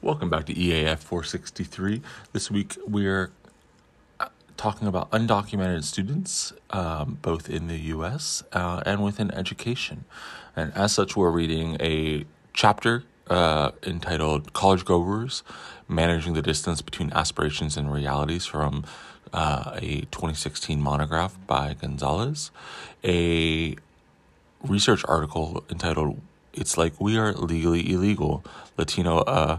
Welcome back to EAF 463. This week we're uh, talking about undocumented students, um, both in the US uh, and within education. And as such, we're reading a chapter uh, entitled College Goers Managing the Distance Between Aspirations and Realities from uh, a 2016 monograph by Gonzales, a research article entitled It's Like We Are Legally Illegal Latino uh,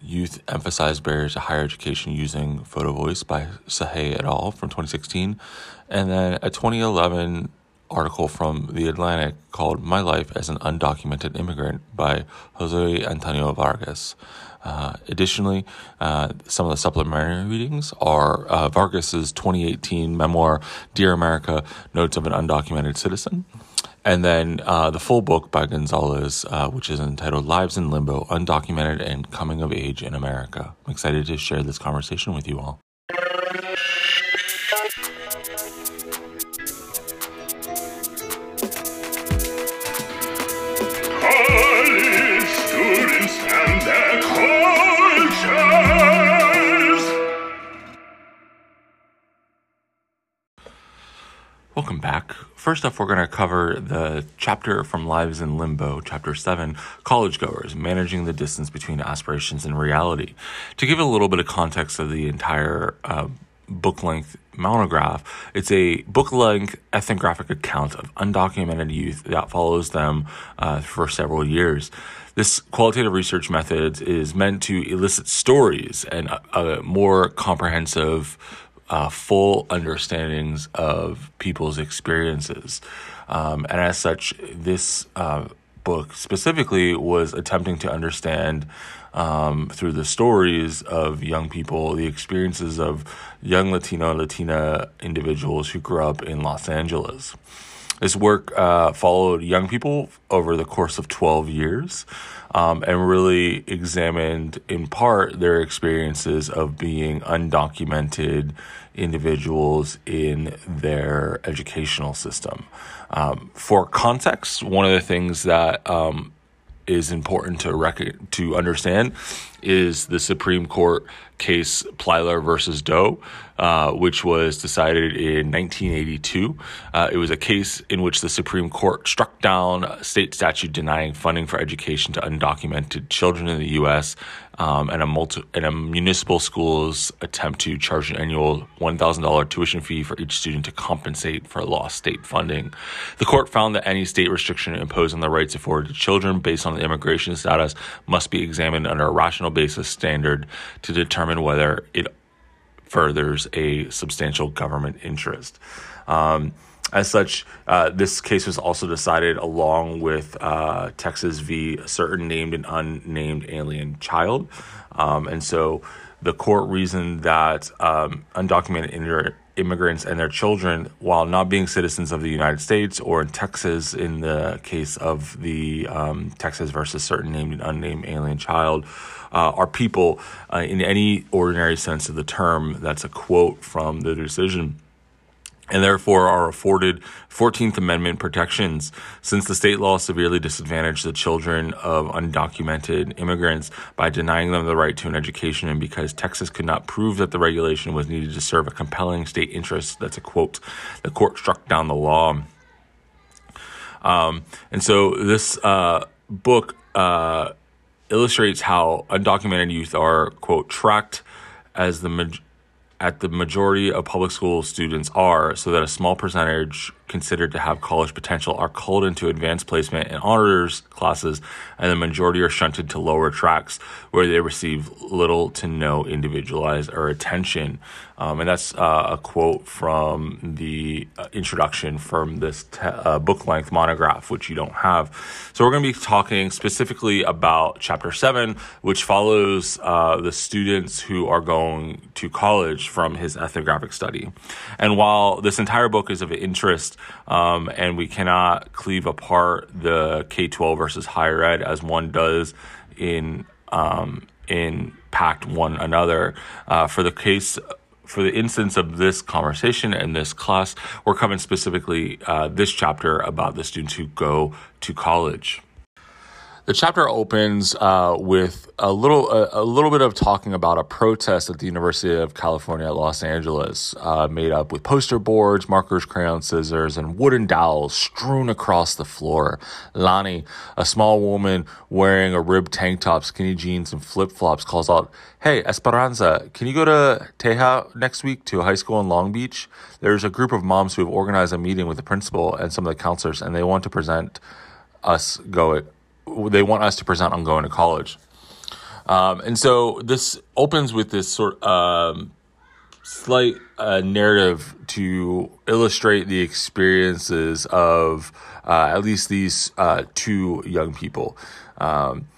Youth Emphasize Barriers to Higher Education Using Photo Voice by Sahay et al. from 2016. And then a 2011 article from The Atlantic called My Life as an Undocumented Immigrant by Jose Antonio Vargas. Uh, additionally, uh, some of the supplementary readings are uh, Vargas's 2018 memoir, Dear America Notes of an Undocumented Citizen. And then uh, the full book by Gonzales, uh, which is entitled Lives in Limbo Undocumented and Coming of Age in America. I'm excited to share this conversation with you all. Welcome back. First off, we're going to cover the chapter from Lives in Limbo, chapter 7, College Goers, Managing the Distance Between Aspirations and Reality. To give a little bit of context of the entire uh, book length monograph, it's a book length ethnographic account of undocumented youth that follows them uh, for several years. This qualitative research method is meant to elicit stories and a, a more comprehensive uh, full understandings of people's experiences. Um, and as such, this uh, book specifically was attempting to understand um, through the stories of young people, the experiences of young Latino Latina individuals who grew up in Los Angeles. This work uh, followed young people over the course of 12 years um, and really examined, in part, their experiences of being undocumented individuals in their educational system. Um, for context, one of the things that um, is important to rec- to understand is the Supreme Court case Plyler versus Doe, uh, which was decided in 1982. Uh, it was a case in which the Supreme Court struck down a state statute denying funding for education to undocumented children in the U.S. Um, and a multi- and a municipal school's attempt to charge an annual $1,000 tuition fee for each student to compensate for lost state funding. The court found that any state restriction imposed on the rights afforded to children based on the immigration status must be examined under a rational basis standard to determine whether it furthers a substantial government interest. Um, as such, uh, this case was also decided along with uh, Texas v. a certain named and unnamed alien child. Um, and so the court reasoned that um, undocumented immigrants and their children, while not being citizens of the United States, or in Texas, in the case of the um, Texas versus certain named and unnamed alien child, uh, are people uh, in any ordinary sense of the term. That's a quote from the decision and therefore are afforded 14th Amendment protections since the state law severely disadvantaged the children of undocumented immigrants by denying them the right to an education and because Texas could not prove that the regulation was needed to serve a compelling state interest. That's a quote. The court struck down the law. Um, and so this uh, book uh, illustrates how undocumented youth are, quote, tracked as the majority at the majority of public school students are, so that a small percentage considered to have college potential are called into advanced placement and honors classes, and the majority are shunted to lower tracks where they receive little to no individualized or attention. Um, and that's uh, a quote from the uh, introduction from this te- uh, book length monograph, which you don't have. So, we're going to be talking specifically about chapter seven, which follows uh, the students who are going to college from his ethnographic study. And while this entire book is of interest, um, and we cannot cleave apart the K 12 versus higher ed as one does in, um, impact one another, uh, for the case for the instance of this conversation and this class, we're covering specifically uh, this chapter about the students who go to college. The chapter opens uh, with a little a, a, little bit of talking about a protest at the University of California at Los Angeles, uh, made up with poster boards, markers, crayons, scissors, and wooden dowels strewn across the floor. Lani, a small woman wearing a ribbed tank top, skinny jeans, and flip flops, calls out, "Hey, Esperanza, can you go to Teja next week to a high school in Long Beach? There's a group of moms who have organized a meeting with the principal and some of the counselors, and they want to present us going." They want us to present on going to college. Um, and so this opens with this sort of um, slight uh, narrative to illustrate the experiences of uh, at least these uh, two young people. Um,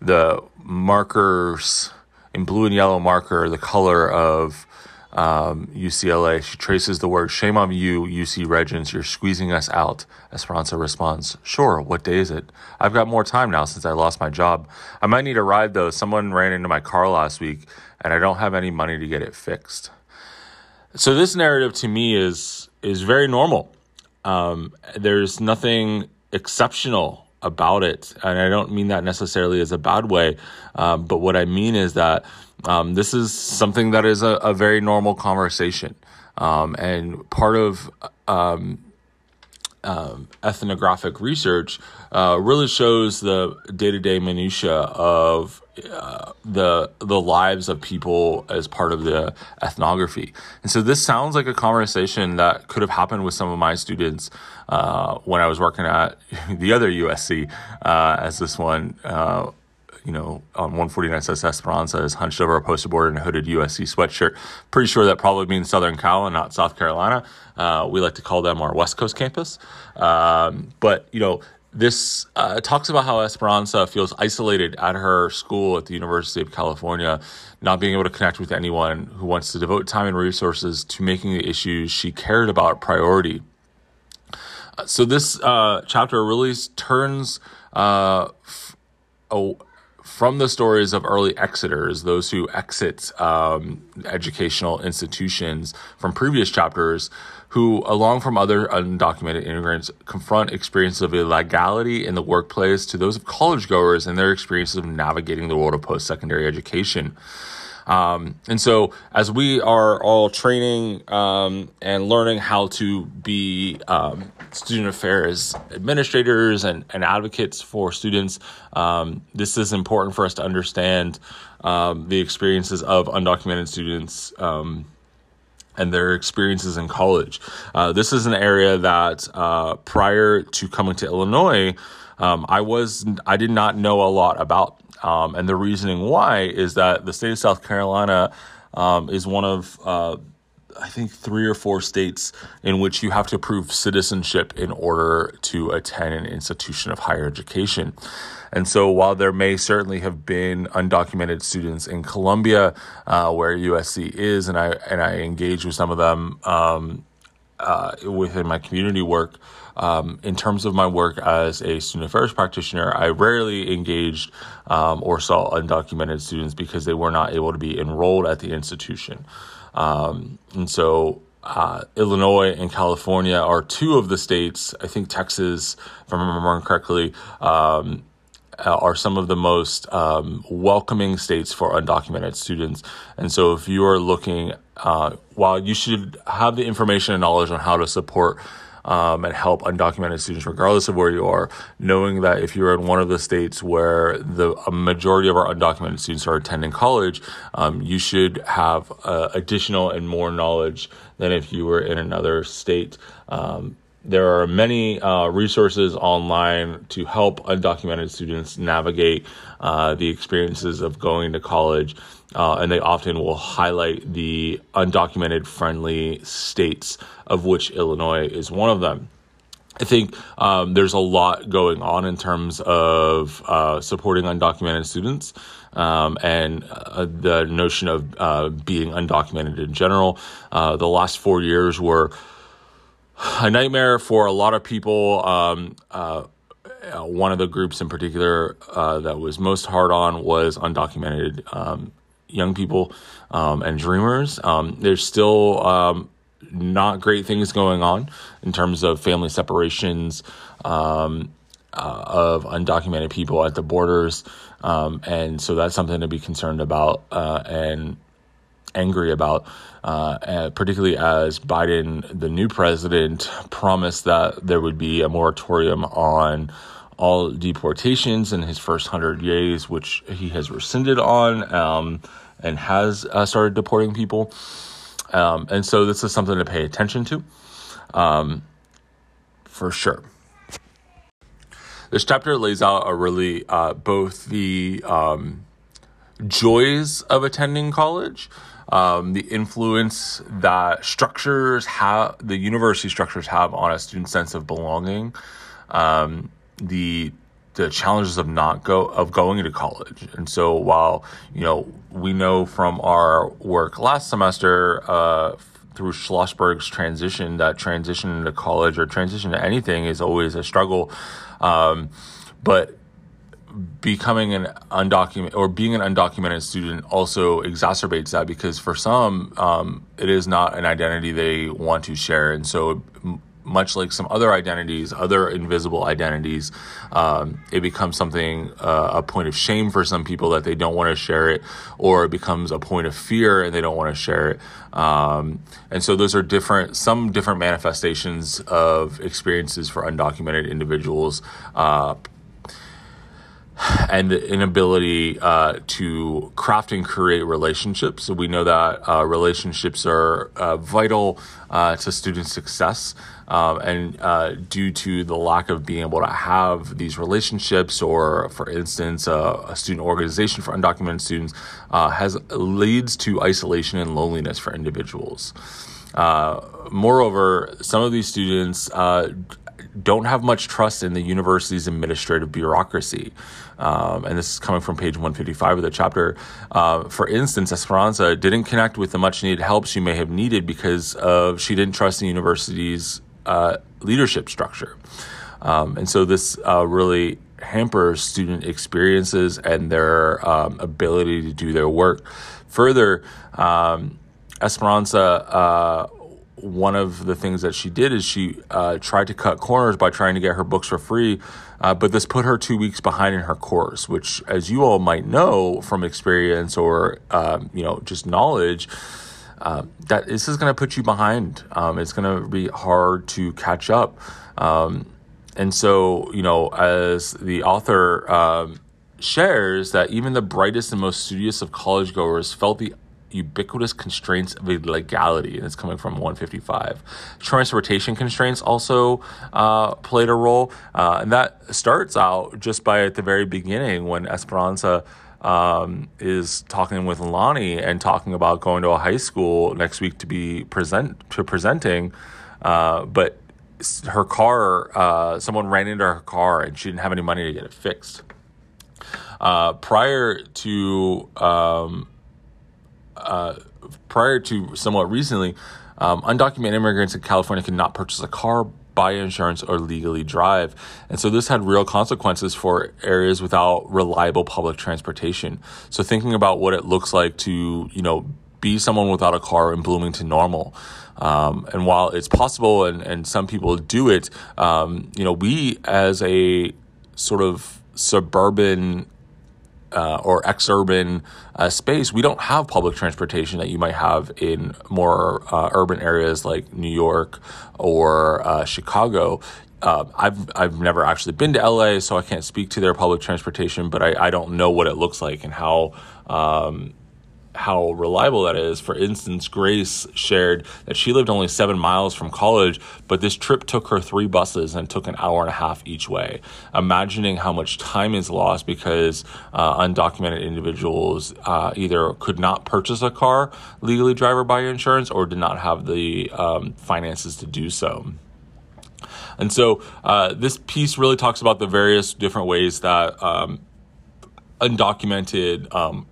the markers in blue and yellow marker, the color of um, UCLA. She traces the word, Shame on you, UC Regents. You're squeezing us out. Esperanza responds, Sure, what day is it? I've got more time now since I lost my job. I might need a ride though. Someone ran into my car last week and I don't have any money to get it fixed. So this narrative to me is is very normal. Um, there's nothing exceptional about it, and I don't mean that necessarily as a bad way. Um, but what I mean is that um, this is something that is a, a very normal conversation. Um, and part of um, um ethnographic research uh, really shows the day-to-day minutia of uh, the the lives of people as part of the ethnography. And so this sounds like a conversation that could have happened with some of my students uh, when I was working at the other USC, uh, as this one uh, you know, on 149 says Esperanza is hunched over a poster board in a hooded USC sweatshirt. Pretty sure that probably means Southern Cal and not South Carolina. Uh, we like to call them our West Coast campus. Um, but, you know, this uh, talks about how Esperanza feels isolated at her school at the University of California, not being able to connect with anyone who wants to devote time and resources to making the issues she cared about priority. Uh, so this uh, chapter really turns uh, f- oh, from the stories of early exiters, those who exit um, educational institutions from previous chapters, who, along from other undocumented immigrants, confront experiences of illegality in the workplace to those of college goers and their experiences of navigating the world of post secondary education. Um, and so, as we are all training um, and learning how to be um, student affairs administrators and, and advocates for students, um, this is important for us to understand um, the experiences of undocumented students um, and their experiences in college. Uh, this is an area that uh, prior to coming to Illinois, um, I was I did not know a lot about, um, and the reasoning why is that the state of South Carolina um, is one of uh, I think three or four states in which you have to prove citizenship in order to attend an institution of higher education. And so, while there may certainly have been undocumented students in Columbia, uh, where USC is, and I and I engage with some of them um, uh, within my community work. Um, in terms of my work as a student affairs practitioner, I rarely engaged um, or saw undocumented students because they were not able to be enrolled at the institution. Um, and so uh, Illinois and California are two of the states. I think Texas, if I'm remembering correctly, um, uh, are some of the most um, welcoming states for undocumented students. And so, if you are looking, uh, while you should have the information and knowledge on how to support um, and help undocumented students, regardless of where you are, knowing that if you're in one of the states where the majority of our undocumented students are attending college, um, you should have uh, additional and more knowledge than if you were in another state. Um, there are many uh, resources online to help undocumented students navigate uh, the experiences of going to college, uh, and they often will highlight the undocumented friendly states, of which Illinois is one of them. I think um, there's a lot going on in terms of uh, supporting undocumented students um, and uh, the notion of uh, being undocumented in general. Uh, the last four years were a nightmare for a lot of people. Um, uh, one of the groups in particular uh, that was most hard on was undocumented um, young people um, and dreamers. Um, there's still um, not great things going on in terms of family separations. Um, uh, of undocumented people at the borders. Um, and so that's something to be concerned about uh, and angry about, uh, particularly as Biden, the new president, promised that there would be a moratorium on all deportations in his first 100 days, which he has rescinded on um, and has uh, started deporting people. Um, and so this is something to pay attention to um, for sure. This chapter lays out a really uh, both the um, joys of attending college, um, the influence that structures have, the university structures have on a student's sense of belonging, um, the the challenges of not go of going to college. And so while you know we know from our work last semester uh, through Schlossberg's transition that transition into college or transition to anything is always a struggle, um, but becoming an undocumented or being an undocumented student also exacerbates that because for some um, it is not an identity they want to share and so much like some other identities, other invisible identities, um, it becomes something, uh, a point of shame for some people that they don't want to share it, or it becomes a point of fear and they don't want to share it. Um, and so those are different, some different manifestations of experiences for undocumented individuals. Uh, and the inability uh, to craft and create relationships. So we know that uh, relationships are uh, vital uh, to student success. Um, and uh, due to the lack of being able to have these relationships, or for instance, uh, a student organization for undocumented students, has leads to isolation and loneliness for individuals. Moreover, some of these students don't have much trust in the university's administrative bureaucracy. Um, and this is coming from page 155 of the chapter. Uh, for instance, Esperanza didn't connect with the much needed help she may have needed because of she didn't trust the university's uh, leadership structure. Um, and so this uh, really hampers student experiences and their um, ability to do their work. Further, um, Esperanza, uh, one of the things that she did is she uh, tried to cut corners by trying to get her books for free, uh, but this put her two weeks behind in her course, which, as you all might know from experience or um, you know just knowledge, uh, that this is going to put you behind. Um, it's going to be hard to catch up. Um, and so, you know, as the author um, shares, that even the brightest and most studious of college goers felt the ubiquitous constraints of illegality, and it's coming from 155. Transportation constraints also uh, played a role, uh, and that starts out just by at the very beginning when Esperanza um, is talking with Lonnie and talking about going to a high school next week to be present to presenting, uh, but her car, uh, someone ran into her car and she didn't have any money to get it fixed. Uh, prior to um, uh, prior to somewhat recently, um, undocumented immigrants in California could not purchase a car buy insurance or legally drive. And so this had real consequences for areas without reliable public transportation. So thinking about what it looks like to, you know, be someone without a car in Bloomington normal. Um, and while it's possible and, and some people do it, um, you know, we as a sort of suburban uh, or exurban uh, space, we don't have public transportation that you might have in more uh, urban areas like New York or uh, Chicago. Uh, I've I've never actually been to LA, so I can't speak to their public transportation, but I, I don't know what it looks like and how um, how reliable that is. For instance, Grace shared that she lived only seven miles from college, but this trip took her three buses and took an hour and a half each way. Imagining how much time is lost because uh, undocumented individuals uh, either could not purchase a car legally driver by insurance or did not have the um, finances to do so. And so uh, this piece really talks about the various different ways that um, undocumented um,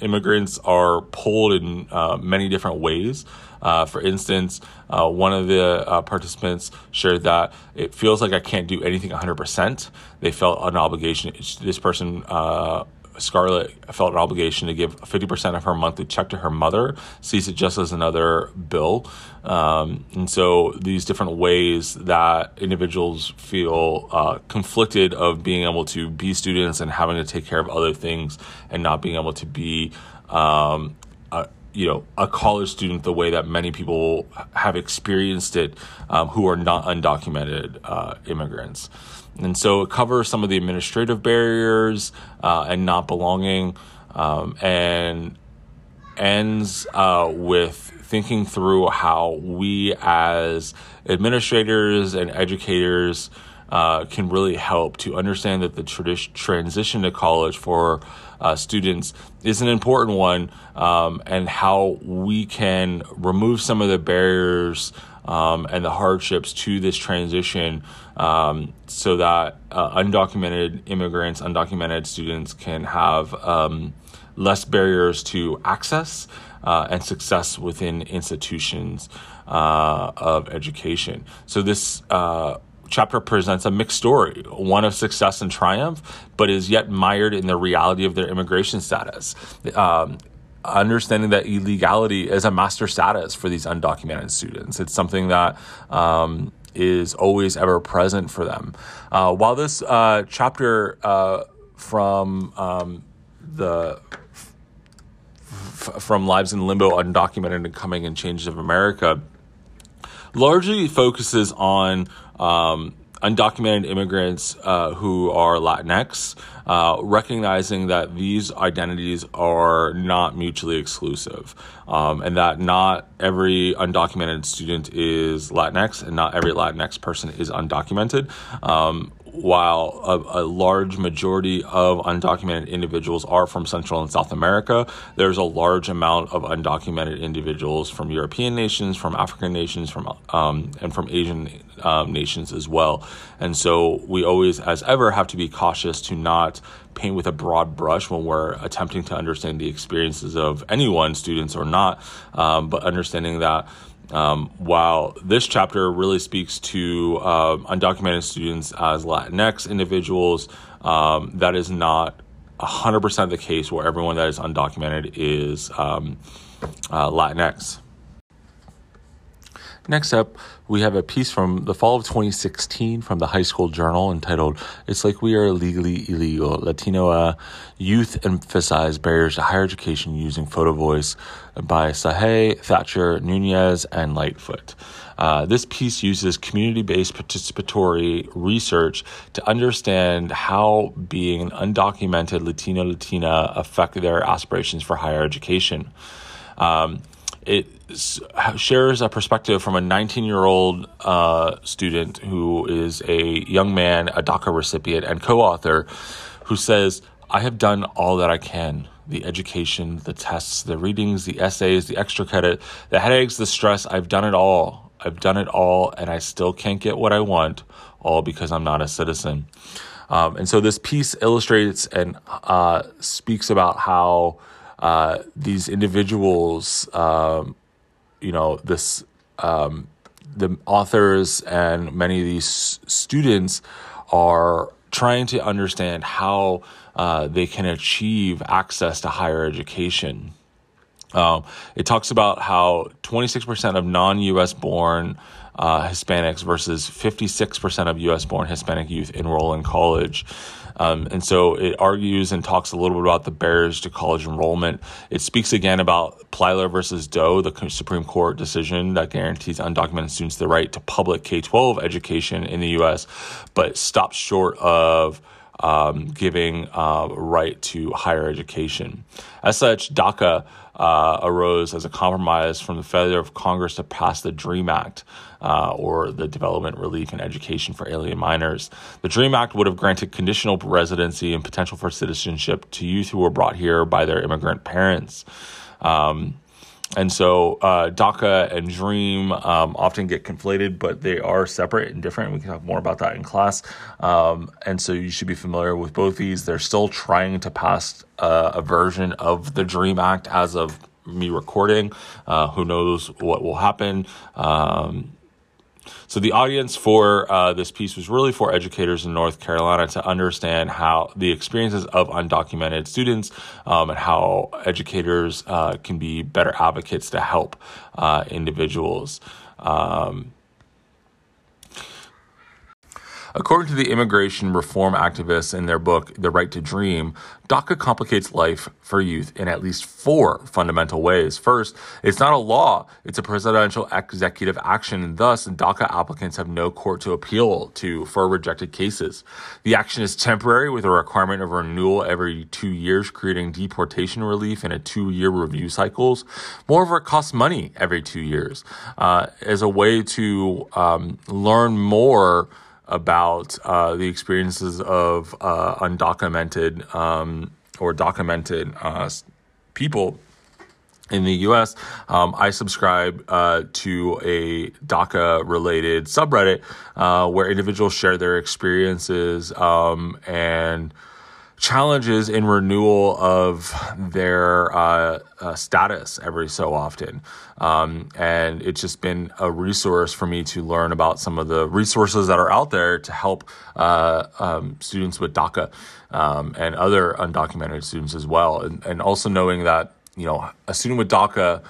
immigrants are pulled in uh, many different ways. Uh, for instance, uh, one of the uh, participants shared that it feels like I can't do anything 100%. They felt an obligation. This person uh, Scarlett felt an obligation to give 50% of her monthly check to her mother, sees it just as another bill. Um, and so these different ways that individuals feel uh, conflicted of being able to be students and having to take care of other things and not being able to be um, you know a college student the way that many people have experienced it um, who are not undocumented uh, immigrants. And so it covers some of the administrative barriers uh, and not belonging, um, and ends uh, with thinking through how we as administrators and educators uh, can really help to understand that the tradi- transition to college for uh, students is an important one, um, and how we can remove some of the barriers um, and the hardships to this transition um, so that uh, undocumented immigrants, undocumented students can have um, less barriers to access uh, and success within institutions uh, of education. So, this uh, chapter presents a mixed story, one of success and triumph, but is yet mired in the reality of their immigration status. Um, understanding that illegality is a master status for these undocumented students. It's something that um, is always ever present for them. Uh, while this uh, chapter uh, from um, the f- from Lives in Limbo, Undocumented and Coming and Changes of America, largely focuses on um, undocumented immigrants uh, who are Latinx, uh, recognizing that these identities are not mutually exclusive, um, and that not every undocumented student is Latinx, and not every Latinx person is undocumented. Um, while a, a, large majority of undocumented individuals are from Central and South America, there's a large amount of undocumented individuals from European nations, from African nations, from um, and from Asian um, nations as well. And so we always, as ever, have to be cautious to not paint with a broad brush when we're attempting to understand the experiences of anyone, students or not, um, but understanding that um, while this chapter really speaks to uh, undocumented students as Latinx individuals, um, that is not 100% the case where everyone that is undocumented is um, uh, Latinx. Next up, we have a piece from the fall of 2016 from the High School Journal entitled It's Like We Are Legally Illegal Latino uh, Youth Emphasize Barriers to Higher Education Using Photo Voice by Sahay, Thatcher, Nunez, and Lightfoot. Uh, this piece uses community based participatory research to understand how being an undocumented Latino Latina affect their aspirations for higher education. Um, it shares a perspective from a 19 year old uh, student who is a young man, a DACA recipient, and co author who says, I have done all that I can the education, the tests, the readings, the essays, the extra credit, the headaches, the stress. I've done it all. I've done it all, and I still can't get what I want, all because I'm not a citizen. Um, and so this piece illustrates and uh, speaks about how uh, these individuals, um, you know, this um, the authors and many of these students are trying to understand how uh, they can achieve access to higher education. Um, it talks about how 26% of non US born uh, Hispanics versus 56% of US born Hispanic youth enroll in college. Um, and so it argues and talks a little bit about the barriers to college enrollment. It speaks again about Plyler versus Doe, the Supreme Court decision that guarantees undocumented students the right to public K 12 education in the U.S., but stops short of um, giving uh, right to higher education. As such, DACA uh, arose as a compromise from the failure of Congress to pass the DREAM Act, uh, or the Development Relief and Education for Alien Minors. The DREAM Act would have granted conditional residency and potential for citizenship to youth who were brought here by their immigrant parents. Um, and so uh, DACA and DREAM um, often get conflated, but they are separate and different. We can talk more about that in class. Um, and so you should be familiar with both these. They're still trying to pass uh, a version of the DREAM Act as of me recording. Uh, who knows what will happen? Um, so the audience for uh, this piece was really for educators in North Carolina to understand how the experiences of undocumented students um, and how educators uh, can be better advocates to help uh, individuals. Um, According to the immigration reform activists in their book, The Right to Dream, DACA complicates life for youth in at least four fundamental ways. First, it's not a law, it's a presidential executive action, and thus DACA applicants have no court to appeal to for rejected cases. The action is temporary with a requirement of renewal every two years, creating deportation relief in a two year review cycles. Moreover, it costs money every two years uh, as a way to um, learn more about uh, the experiences of uh, undocumented um, or documented uh, people in the US. Um, I subscribe uh, to a DACA related subreddit uh, where individuals share their experiences um, and challenges in renewal of their uh, uh, status every so often. Um, and it's just been a resource for me to learn about some of the resources that are out there to help uh, um, students with DACA um, and other undocumented students as well. And, and also knowing that, you know, a student with DACA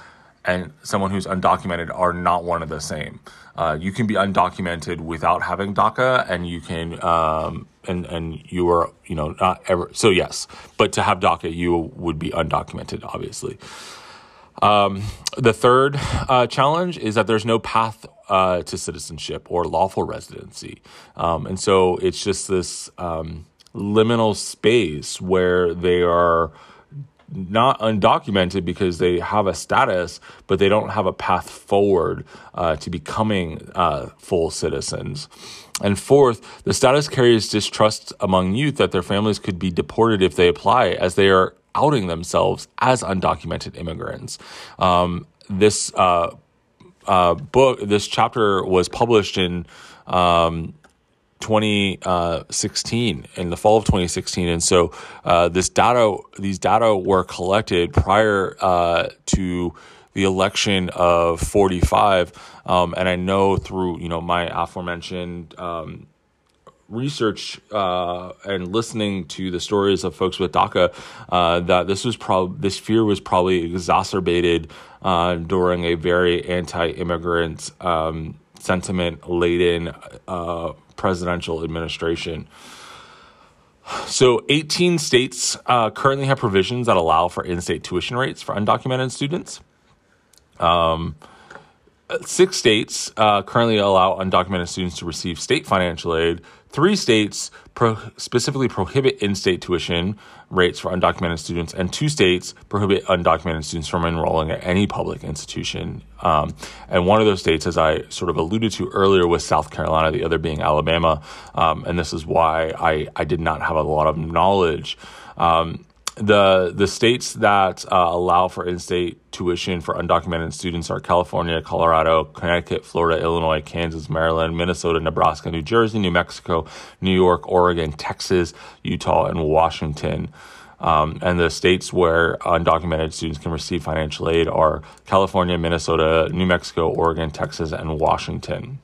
and someone who's undocumented are not one of the same. Uh, you can be undocumented without having DACA, and you can um, and and you are you know not ever so yes, but to have DACA, you would be undocumented, obviously. Um, the third uh, challenge is that there's no path uh, to citizenship or lawful residency, um, and so it's just this um, liminal space where they are not undocumented because they have a status, but they don't have a path forward uh, to becoming uh, full citizens. And fourth, the status carries distrust among youth that their families could be deported if they apply, as they are outing themselves as undocumented immigrants. Um, this uh, uh book, this chapter was published in um, 2016 in the fall of 2016 and so uh, this data these data were collected prior uh, to the election of 45 um, and i know through you know my aforementioned um, research uh, and listening to the stories of folks with DACA uh, that this was probably this fear was probably exacerbated uh, during a very anti-immigrant um, sentiment laden uh, presidential administration. So, 18 states uh, currently have provisions that allow for in state tuition rates for undocumented students. Um, six states uh, currently allow undocumented students to receive state financial aid. Three states pro- specifically prohibit in state tuition rates for undocumented students, and two states prohibit undocumented students from enrolling at any public institution. Um, and one of those states, as I sort of alluded to earlier, was South Carolina, the other being Alabama. Um, and this is why I, I did not have a lot of knowledge. Um, the the states that uh, allow for in-state tuition for undocumented students are California, Colorado, Connecticut, Florida, Illinois, Kansas, Maryland, Minnesota, Nebraska, New Jersey, New Mexico, New York, Oregon, Texas, Utah, and Washington. Um, and the states where undocumented students can receive financial aid are California, Minnesota, New Mexico, Oregon, Texas, and Washington.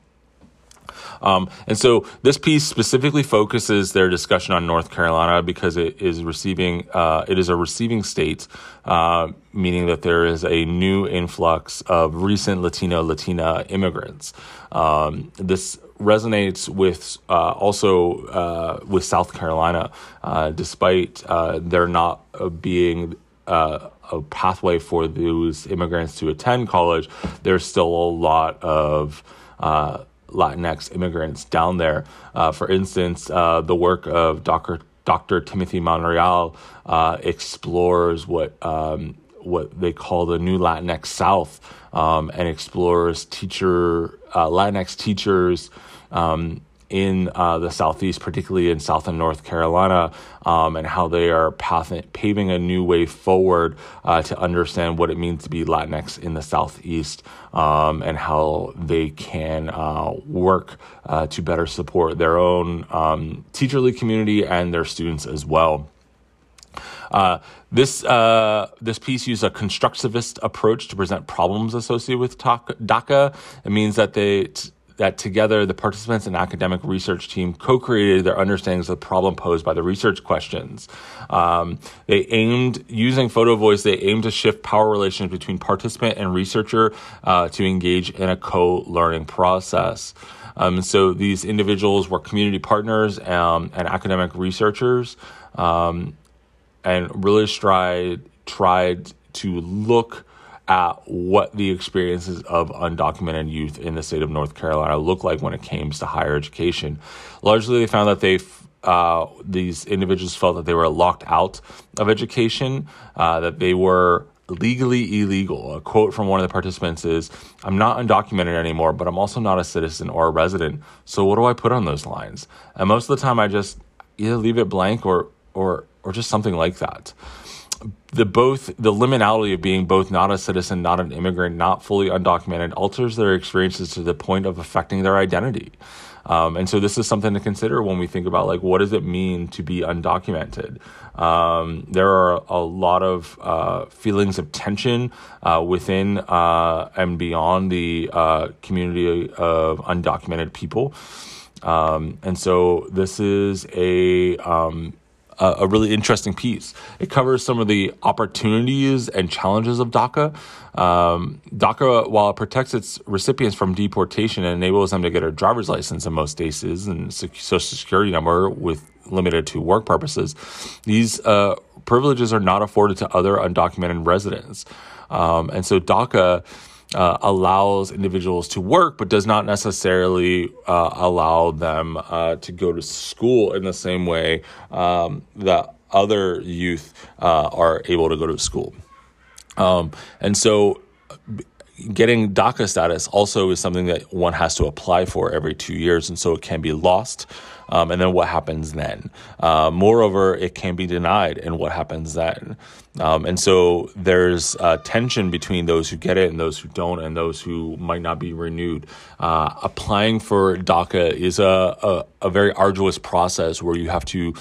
Um, and so this piece specifically focuses their discussion on North Carolina because it is receiving, uh, it is a receiving state, uh, meaning that there is a new influx of recent Latino, Latina immigrants. Um, this resonates with uh, also uh, with South Carolina, uh, despite uh, there not being a pathway for those immigrants to attend college. There's still a lot of uh, Latinx immigrants down there. Uh, for instance, uh, the work of Dr. Dr. Timothy Monreal uh, explores what um, what they call the new Latinx South um, and explores teacher uh, Latinx teachers. Um, in uh, the Southeast, particularly in South and North Carolina, um, and how they are path- paving a new way forward uh, to understand what it means to be Latinx in the Southeast um, and how they can uh, work uh, to better support their own um, teacherly community and their students as well. Uh, this uh, this piece used a constructivist approach to present problems associated with DACA. It means that they t- that together the participants and academic research team co-created their understandings of the problem posed by the research questions. Um, they aimed using photo voice. They aimed to shift power relations between participant and researcher uh, to engage in a co-learning process. Um, so these individuals were community partners um, and academic researchers, um, and really tried tried to look at what the experiences of undocumented youth in the state of North Carolina look like when it came to higher education. Largely, they found that they uh, these individuals felt that they were locked out of education, uh, that they were legally illegal. A quote from one of the participants is I'm not undocumented anymore, but I'm also not a citizen or a resident. So what do I put on those lines? And most of the time I just either leave it blank or or or just something like that the both the liminality of being both not a citizen, not an immigrant, not fully undocumented alters their experiences to the point of affecting their identity. Um, and so this is something to consider when we think about like what does it mean to be undocumented. Um, there are a lot of uh, feelings of tension uh, within uh, and beyond the uh, community of undocumented people. Um, and so this is a um, a, really interesting piece. It covers some of the opportunities and challenges of DACA. Um, DACA, while it protects its recipients from deportation and enables them to get a driver's license in most cases and social security number with limited to work purposes, these uh, privileges are not afforded to other undocumented residents. Um, and so DACA uh, allows individuals to work, but does not necessarily uh, allow them uh, to go to school in the same way um, that other youth uh, are able to go to school. Um, and so, getting DACA status also is something that one has to apply for every two years, and so it can be lost. Um, and then what happens then? Uh, moreover, it can be denied, and what happens then? Um, and so there's a tension between those who get it and those who don't, and those who might not be renewed. Uh, applying for DACA is a, a, a very arduous process where you have to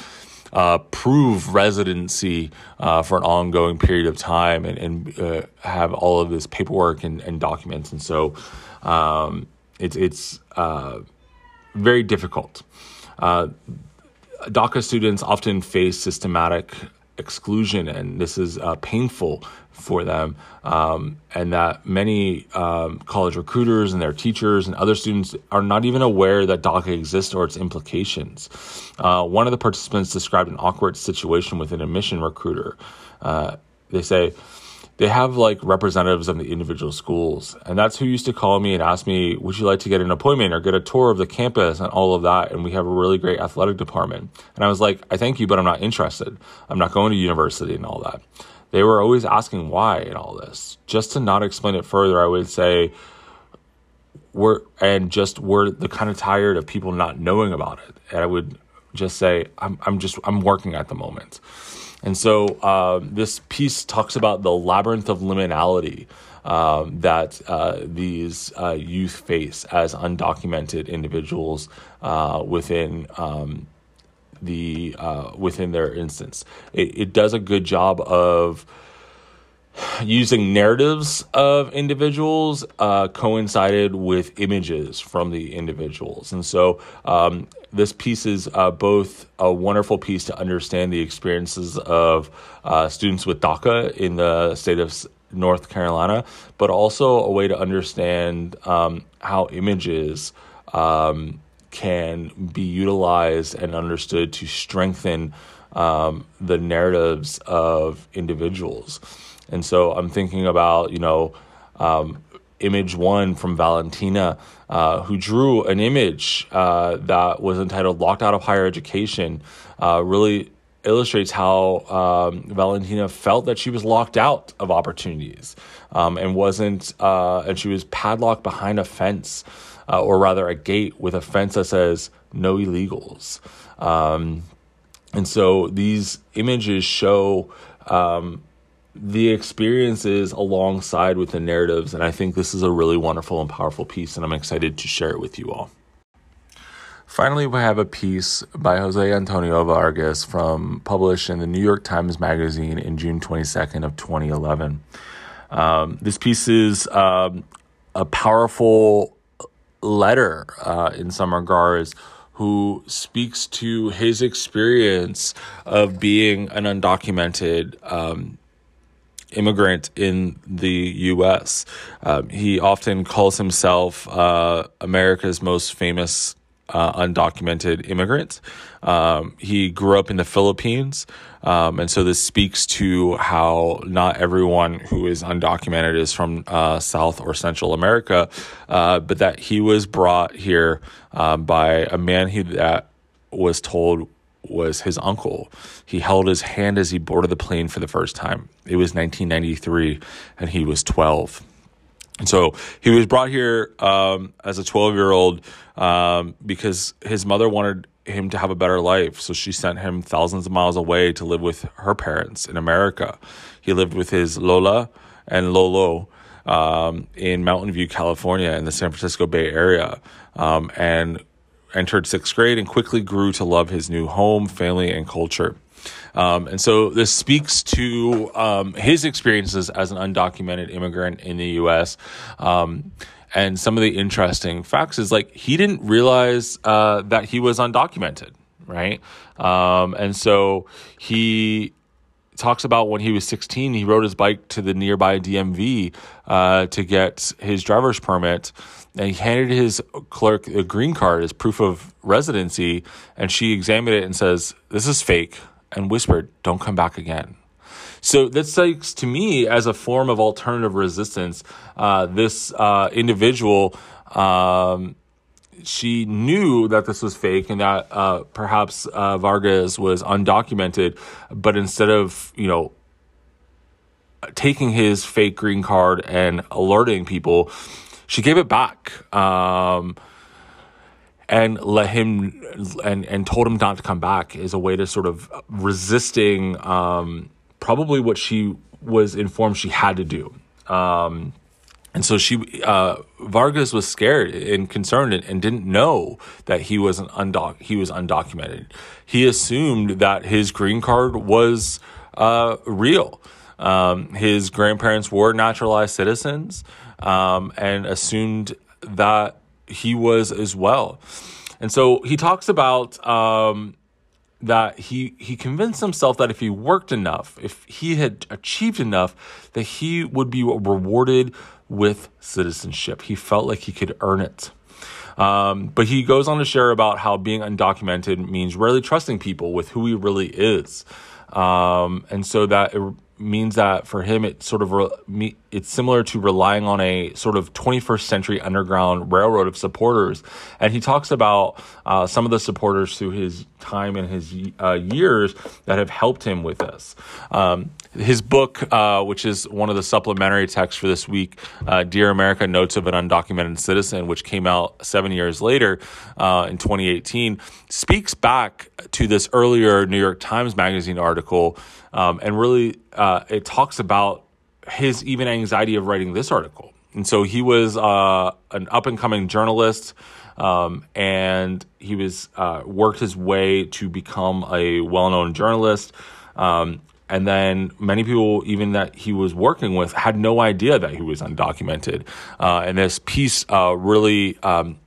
uh, prove residency uh, for an ongoing period of time and, and uh, have all of this paperwork and, and documents. And so um, it's, it's uh, very difficult. Uh, DACA students often face systematic exclusion, and this is uh, painful for them. Um, and that many um, college recruiters and their teachers and other students are not even aware that DACA exists or its implications. Uh, one of the participants described an awkward situation with an admission recruiter. Uh, they say, they have like representatives of the individual schools. And that's who used to call me and ask me, would you like to get an appointment or get a tour of the campus and all of that? And we have a really great athletic department. And I was like, I thank you, but I'm not interested. I'm not going to university and all that. They were always asking why and all this. Just to not explain it further, I would say, we're, and just we're the kind of tired of people not knowing about it. And I would just say, I'm, I'm just, I'm working at the moment. And so uh, this piece talks about the labyrinth of liminality um, that uh, these uh, youth face as undocumented individuals uh, within um, the uh, within their instance. It, it does a good job of using narratives of individuals uh, coincided with images from the individuals. And so um, this piece is uh, both a wonderful piece to understand the experiences of uh, students with DACA in the state of North Carolina, but also a way to understand um, how images um, can be utilized and understood to strengthen um, the narratives of individuals. And so I'm thinking about, you know, um, image one from Valentina, uh, who drew an image uh, that was entitled Locked Out of Higher Education, uh, really illustrates how um, Valentina felt that she was locked out of opportunities um, and wasn't, uh, and she was padlocked behind a fence, uh, or rather a gate with a fence that says no illegals. Um, and so these images show um, the experiences alongside with the narratives. And I think this is a really wonderful and powerful piece, and I'm excited to share it with you all. Finally, we have a piece by Jose Antonio Vargas from published in the New York Times Magazine in June 22nd of 2011. Um, this piece is um, a powerful letter uh, in some regards who speaks to his experience of being an undocumented um, immigrant in the U.S. Um, he often calls himself uh, America's most famous uh, undocumented immigrant. Um, he grew up in the Philippines. Um, and so this speaks to how not everyone who is undocumented is from uh, South or Central America, uh, but that he was brought here um, by a man he, that was told was his uncle. He held his hand as he boarded the plane for the first time. It was 1993, and he was 12. And so he was brought here um, as a 12 year old um, because his mother wanted him to have a better life. So she sent him thousands of miles away to live with her parents in America. He lived with his Lola and Lolo um, in Mountain View, California, in the San Francisco Bay Area, um, and entered sixth grade and quickly grew to love his new home, family, and culture. Um, and so this speaks to um, his experiences as an undocumented immigrant in the U.S. Um, and some of the interesting facts is like he didn't realize uh, that he was undocumented, right? Um, and so he talks about when he was 16, he rode his bike to the nearby DMV uh, to get his driver's permit. And he handed his clerk a green card as proof of residency. And she examined it and says, This is fake. And whispered, Don't come back again. So that speaks to me as a form of alternative resistance. Uh, this uh, individual, um, she knew that this was fake and that uh, perhaps uh, Vargas was undocumented, but instead of you know taking his fake green card and alerting people, she gave it back. Um, and let him and and told him not to come back as a way to sort of resisting um, probably what she was informed she had to do. Um, and so she, uh, Vargas was scared and concerned and, and, didn't know that he was an undoc, he was undocumented. He assumed that his green card was uh, real. Um, his grandparents were naturalized citizens, um, and assumed that he was as well. And so he talks about um, that he he convinced himself that if he worked enough, if he had achieved enough, that he would be rewarded with citizenship. He felt like he could earn it. Um, but he goes on to share about how being undocumented means rarely trusting people with who he really is. Um, and so that it, means that for him, it sort of re- it's similar to relying on a sort of 21st century underground railroad of supporters. And he talks about uh, some of the supporters through his time and his uh, years that have helped him with this. Um, his book, uh, which is one of the supplementary texts for this week, uh, Dear America Notes of an Undocumented Citizen, which came out seven years later uh, in 2018, speaks back to this earlier New York Times Magazine article um, and really uh, it talks about his even anxiety of writing this article. And so he was uh, an up and coming journalist. Um, and he was uh, worked his way to become a well-known journalist. Um, and then many people, even that he was working with, had no idea that he was undocumented. Uh, and this piece uh, really um,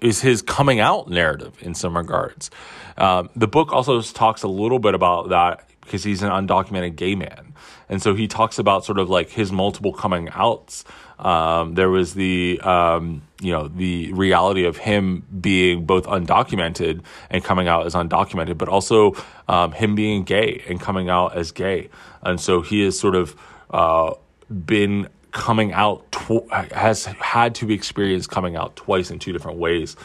is his coming out narrative in some regards. Um, the book also talks a little bit about that because he's an undocumented gay man. And so he talks about sort of like his multiple coming outs. Um, there was the, um, you know, the reality of him being both undocumented and coming out as undocumented, but also um, him being gay and coming out as gay. And so he has sort of uh, been coming out, tw- has had to experience coming out twice in two different ways.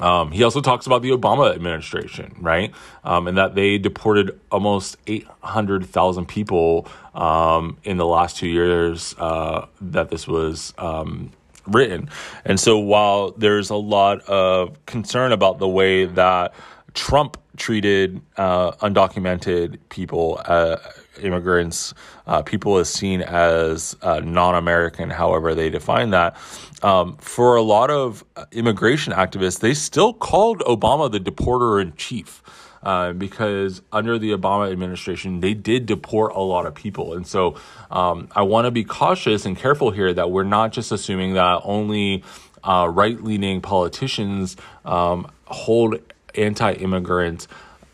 Um, he also talks about the Obama administration, right? Um, and that they deported almost 800,000 people um, in the last two years uh, that this was um, written. And so while there's a lot of concern about the way that Trump treated uh, undocumented people, uh, immigrants, uh, people as seen as uh, non American, however they define that. Um, for a lot of immigration activists, they still called Obama the deporter in chief. Uh, because under the Obama administration, they did deport a lot of people. And so um, I want to be cautious and careful here that we're not just assuming that only uh, right leaning politicians um, hold anti immigrant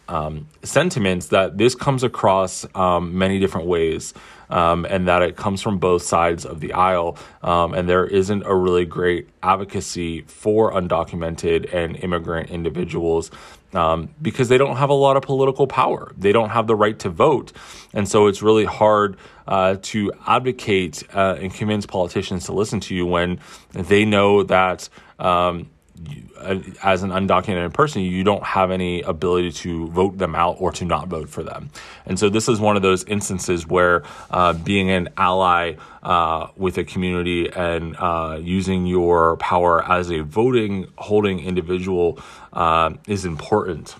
um, sentiments, that this comes across um, many different ways. Um, and that it comes from both sides of the aisle. Um, and there isn't a really great advocacy for undocumented and immigrant individuals um, because they don't have a lot of political power. They don't have the right to vote. And so it's really hard uh, to advocate uh, and convince politicians to listen to you when they know that. Um, as an undocumented person, you don't have any ability to vote them out or to not vote for them. And so this is one of those instances where uh, being an ally uh, with a community and uh, using your power as a voting holding individual uh, is important.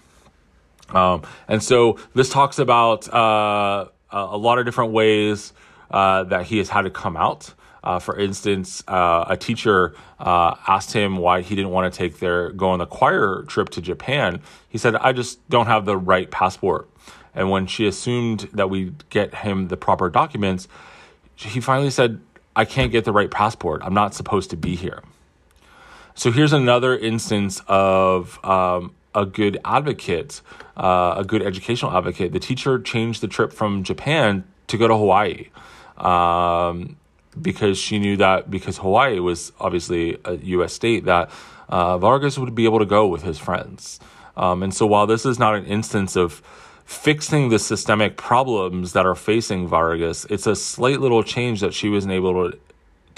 Um, and so this talks about uh, a lot of different ways that he has had to come out. Uh, for instance, uh, a teacher uh, asked him why he didn't want to take their go on the choir trip to Japan. He said, "I just don't have the right passport." And when she assumed that we'd get him the proper documents, he finally said, "I can't get the right passport. I'm not supposed to be here." So here's another instance of um, a good advocate, uh, a good educational advocate. The teacher changed the trip from Japan to go to Hawaii. Um, because she knew that because Hawaii was obviously a U.S. state that uh, Vargas would be able to go with his friends. Um, and so while this is not an instance of fixing the systemic problems that are facing Vargas, it's a slight little change that she was able to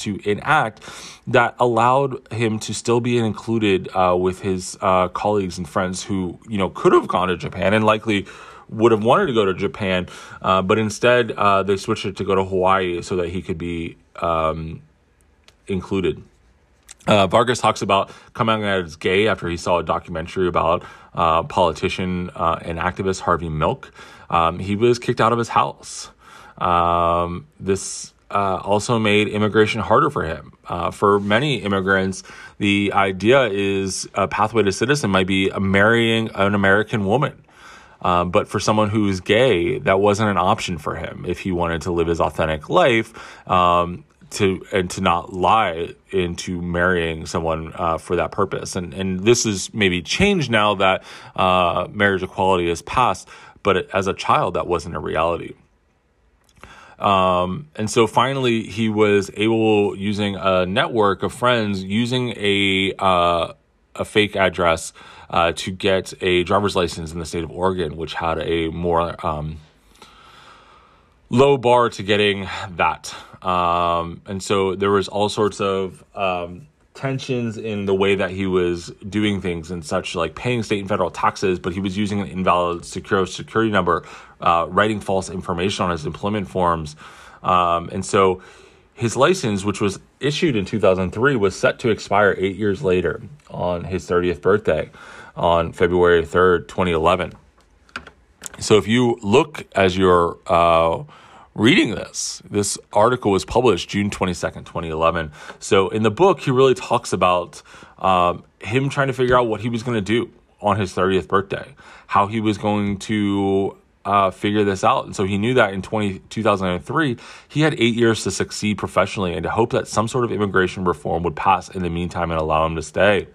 to enact that allowed him to still be included uh, with his uh, colleagues and friends who you know could have gone to Japan and likely would have wanted to go to Japan, uh, but instead uh, they switched it to go to Hawaii so that he could be um, included. Uh, Vargas talks about coming out as gay after he saw a documentary about uh, politician uh, and activist Harvey Milk. Um, he was kicked out of his house. Um, this uh, also made immigration harder for him. Uh, for many immigrants, the idea is a pathway to citizen might be marrying an American woman. Um, but for someone who's gay, that wasn't an option for him if he wanted to live his authentic life. Um, to and to not lie into marrying someone uh, for that purpose, and and this is maybe changed now that uh, marriage equality has passed. But as a child, that wasn't a reality. Um, and so finally, he was able, using a network of friends, using a uh, a fake address uh, to get a driver's license in the state of Oregon, which had a more um, low bar to getting that. Um, and so there was all sorts of um, tensions in the way that he was doing things and such, like paying state and federal taxes, but he was using an invalid secure security number, uh, writing false information on his employment forms. Um, and so his license, which was issued in 2003, was set to expire eight years later on his 30th birthday on February 3rd, 2011. So if you look as you're uh, reading this, this article was published June 22nd, 2011. So in the book, he really talks about um, him trying to figure out what he was going to do on his 30th birthday, how he was going to uh, figure this out. And so he knew that in 20, 2003, he had eight years to succeed professionally and to hope that some sort of immigration reform would pass in the meantime and allow him to stay.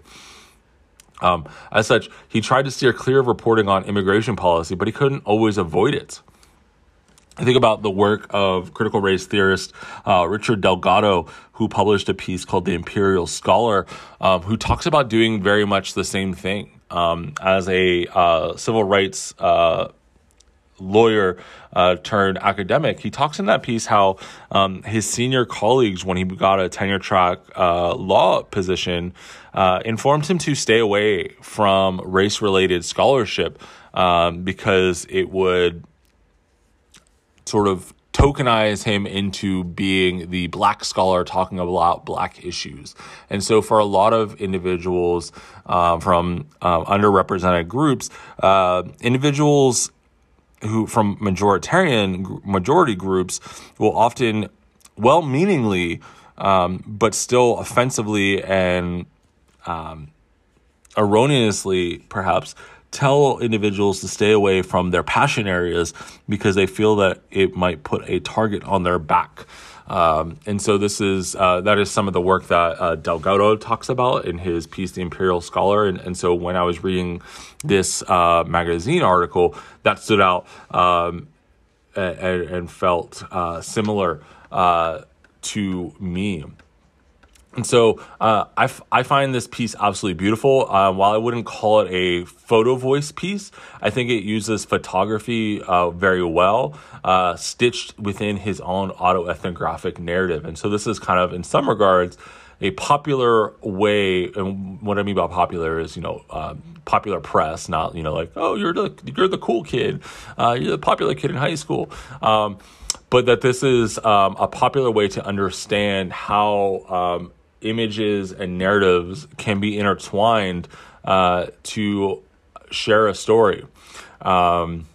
Um, as such, he tried to steer clear of reporting on immigration policy, but he couldn't always avoid it. I think about the work of critical race theorist uh, Richard Delgado, who published a piece called The Imperial Scholar, um, who talks about doing very much the same thing. Um, as a uh, civil rights uh, lawyer uh, turned academic, he talks in that piece how um, his senior colleagues, when he got a tenure track uh, law position, uh, informed him to stay away from race related scholarship um, because it would sort of tokenize him into being the black scholar talking about black issues. And so, for a lot of individuals uh, from uh, underrepresented groups, uh, individuals who from majoritarian majority groups will often well meaningly um, but still offensively and um, erroneously perhaps tell individuals to stay away from their passion areas because they feel that it might put a target on their back. Um, and so this is uh, that is some of the work that uh, Delgado talks about in his piece, The Imperial Scholar. And, and so when I was reading this uh, magazine article, that stood out um, and, and, felt uh, similar uh, to me. And so uh, I, f- I find this piece absolutely beautiful. Uh, while I wouldn't call it a photo voice piece, I think it uses photography uh, very well, uh, stitched within his own autoethnographic narrative. And so this is kind of, in some regards, a popular way, and what I mean by popular is, you know, um, popular press, not you know, like oh, you're the you're the cool kid, uh, you're the popular kid in high school. Um, but that this is um, a popular way to understand how um, images and narratives can be intertwined uh, to share a story. Um,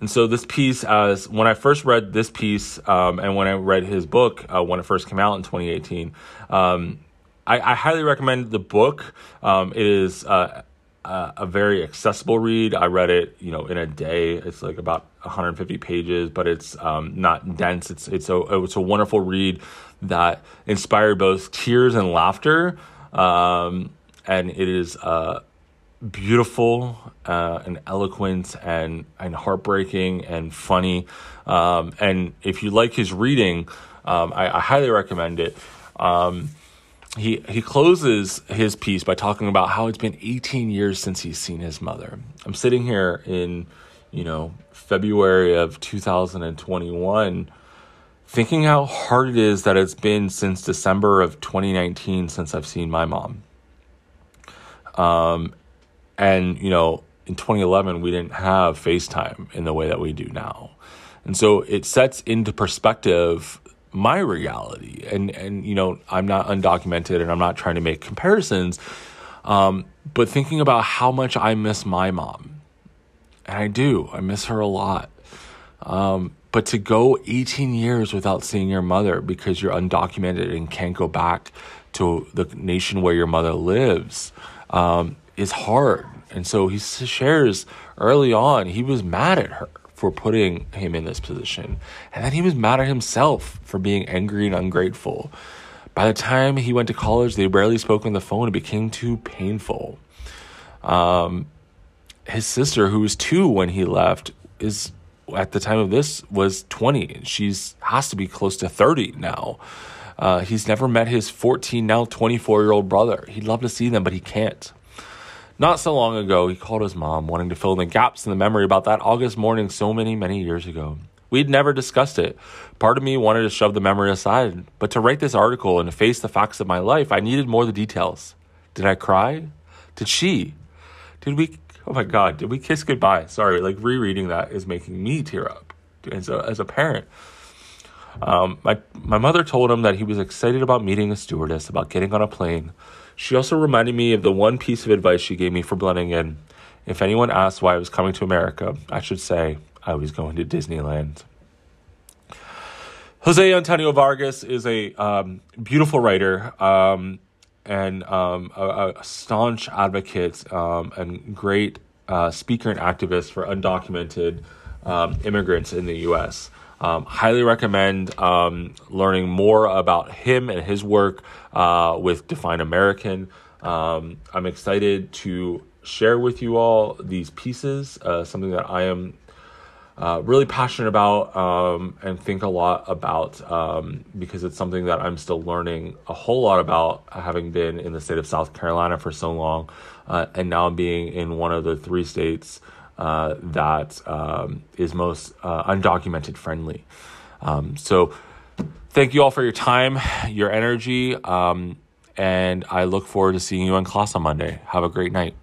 and so this piece, as when I first read this piece, um, and when I read his book uh, when it first came out in 2018, um, I, I, highly recommend the book. Um, it is uh, a very accessible read. I read it, you know, in a day. It's like about 150 pages, but it's um, not dense. It's it's a it's a wonderful read that inspired both tears and laughter. Um, and it is uh, beautiful uh, and eloquent and, and heartbreaking and funny. Um, and if you like his reading, um, I, I, highly recommend it. Um, he he closes his piece by talking about how it's been 18 years since he's seen his mother. I'm sitting here in, you know, February of 2021 thinking how hard it is that it's been since December of 2019 since I've seen my mom. Um, and, you know, in 2011, we didn't have FaceTime in the way that we do now. And so it sets into perspective my reality. And, and you know, I'm not undocumented and I'm not trying to make comparisons, um, but thinking about how much I miss my mom. And I do, I miss her a lot. Um, but to go 18 years without seeing your mother because you're undocumented and can't go back to the nation where your mother lives um, is hard. And so he shares early on, he was mad at her for putting him in this position. And then he was mad at himself for being angry and ungrateful. By the time he went to college, they barely spoke on the phone. It became too painful. Um, his sister, who was two when he left, is at the time of this was 20. She's has to be close to 30 now. Uh, he's never met his 14, now 24 year old brother. He'd love to see them, but he can't. Not so long ago, he called his mom, wanting to fill in the gaps in the memory about that August morning so many, many years ago. We'd never discussed it. Part of me wanted to shove the memory aside, but to write this article and face the facts of my life, I needed more of the details. Did I cry? Did she? Did we oh my god, did we kiss goodbye? Sorry, like rereading that is making me tear up as a as a parent. Um, my my mother told him that he was excited about meeting a stewardess, about getting on a plane. She also reminded me of the one piece of advice she gave me for blending in. If anyone asked why I was coming to America, I should say I was going to Disneyland. Jose Antonio Vargas is a um, beautiful writer. Um, and um, a, a, staunch advocate um, and great uh, speaker and activist for undocumented um, immigrants in the U.S. Um, highly recommend um, learning more about him and his work uh, with Define American. Um, I'm excited to share with you all these pieces, uh, something that I am uh, really passionate about um, and think a lot about um, because it's something that I'm still learning a whole lot about, having been in the state of South Carolina for so long, uh, and now being in one of the three states uh, that um, is most uh, undocumented friendly. Um, so, thank you all for your time, your energy, um, and I look forward to seeing you in class on Monday. Have a great night.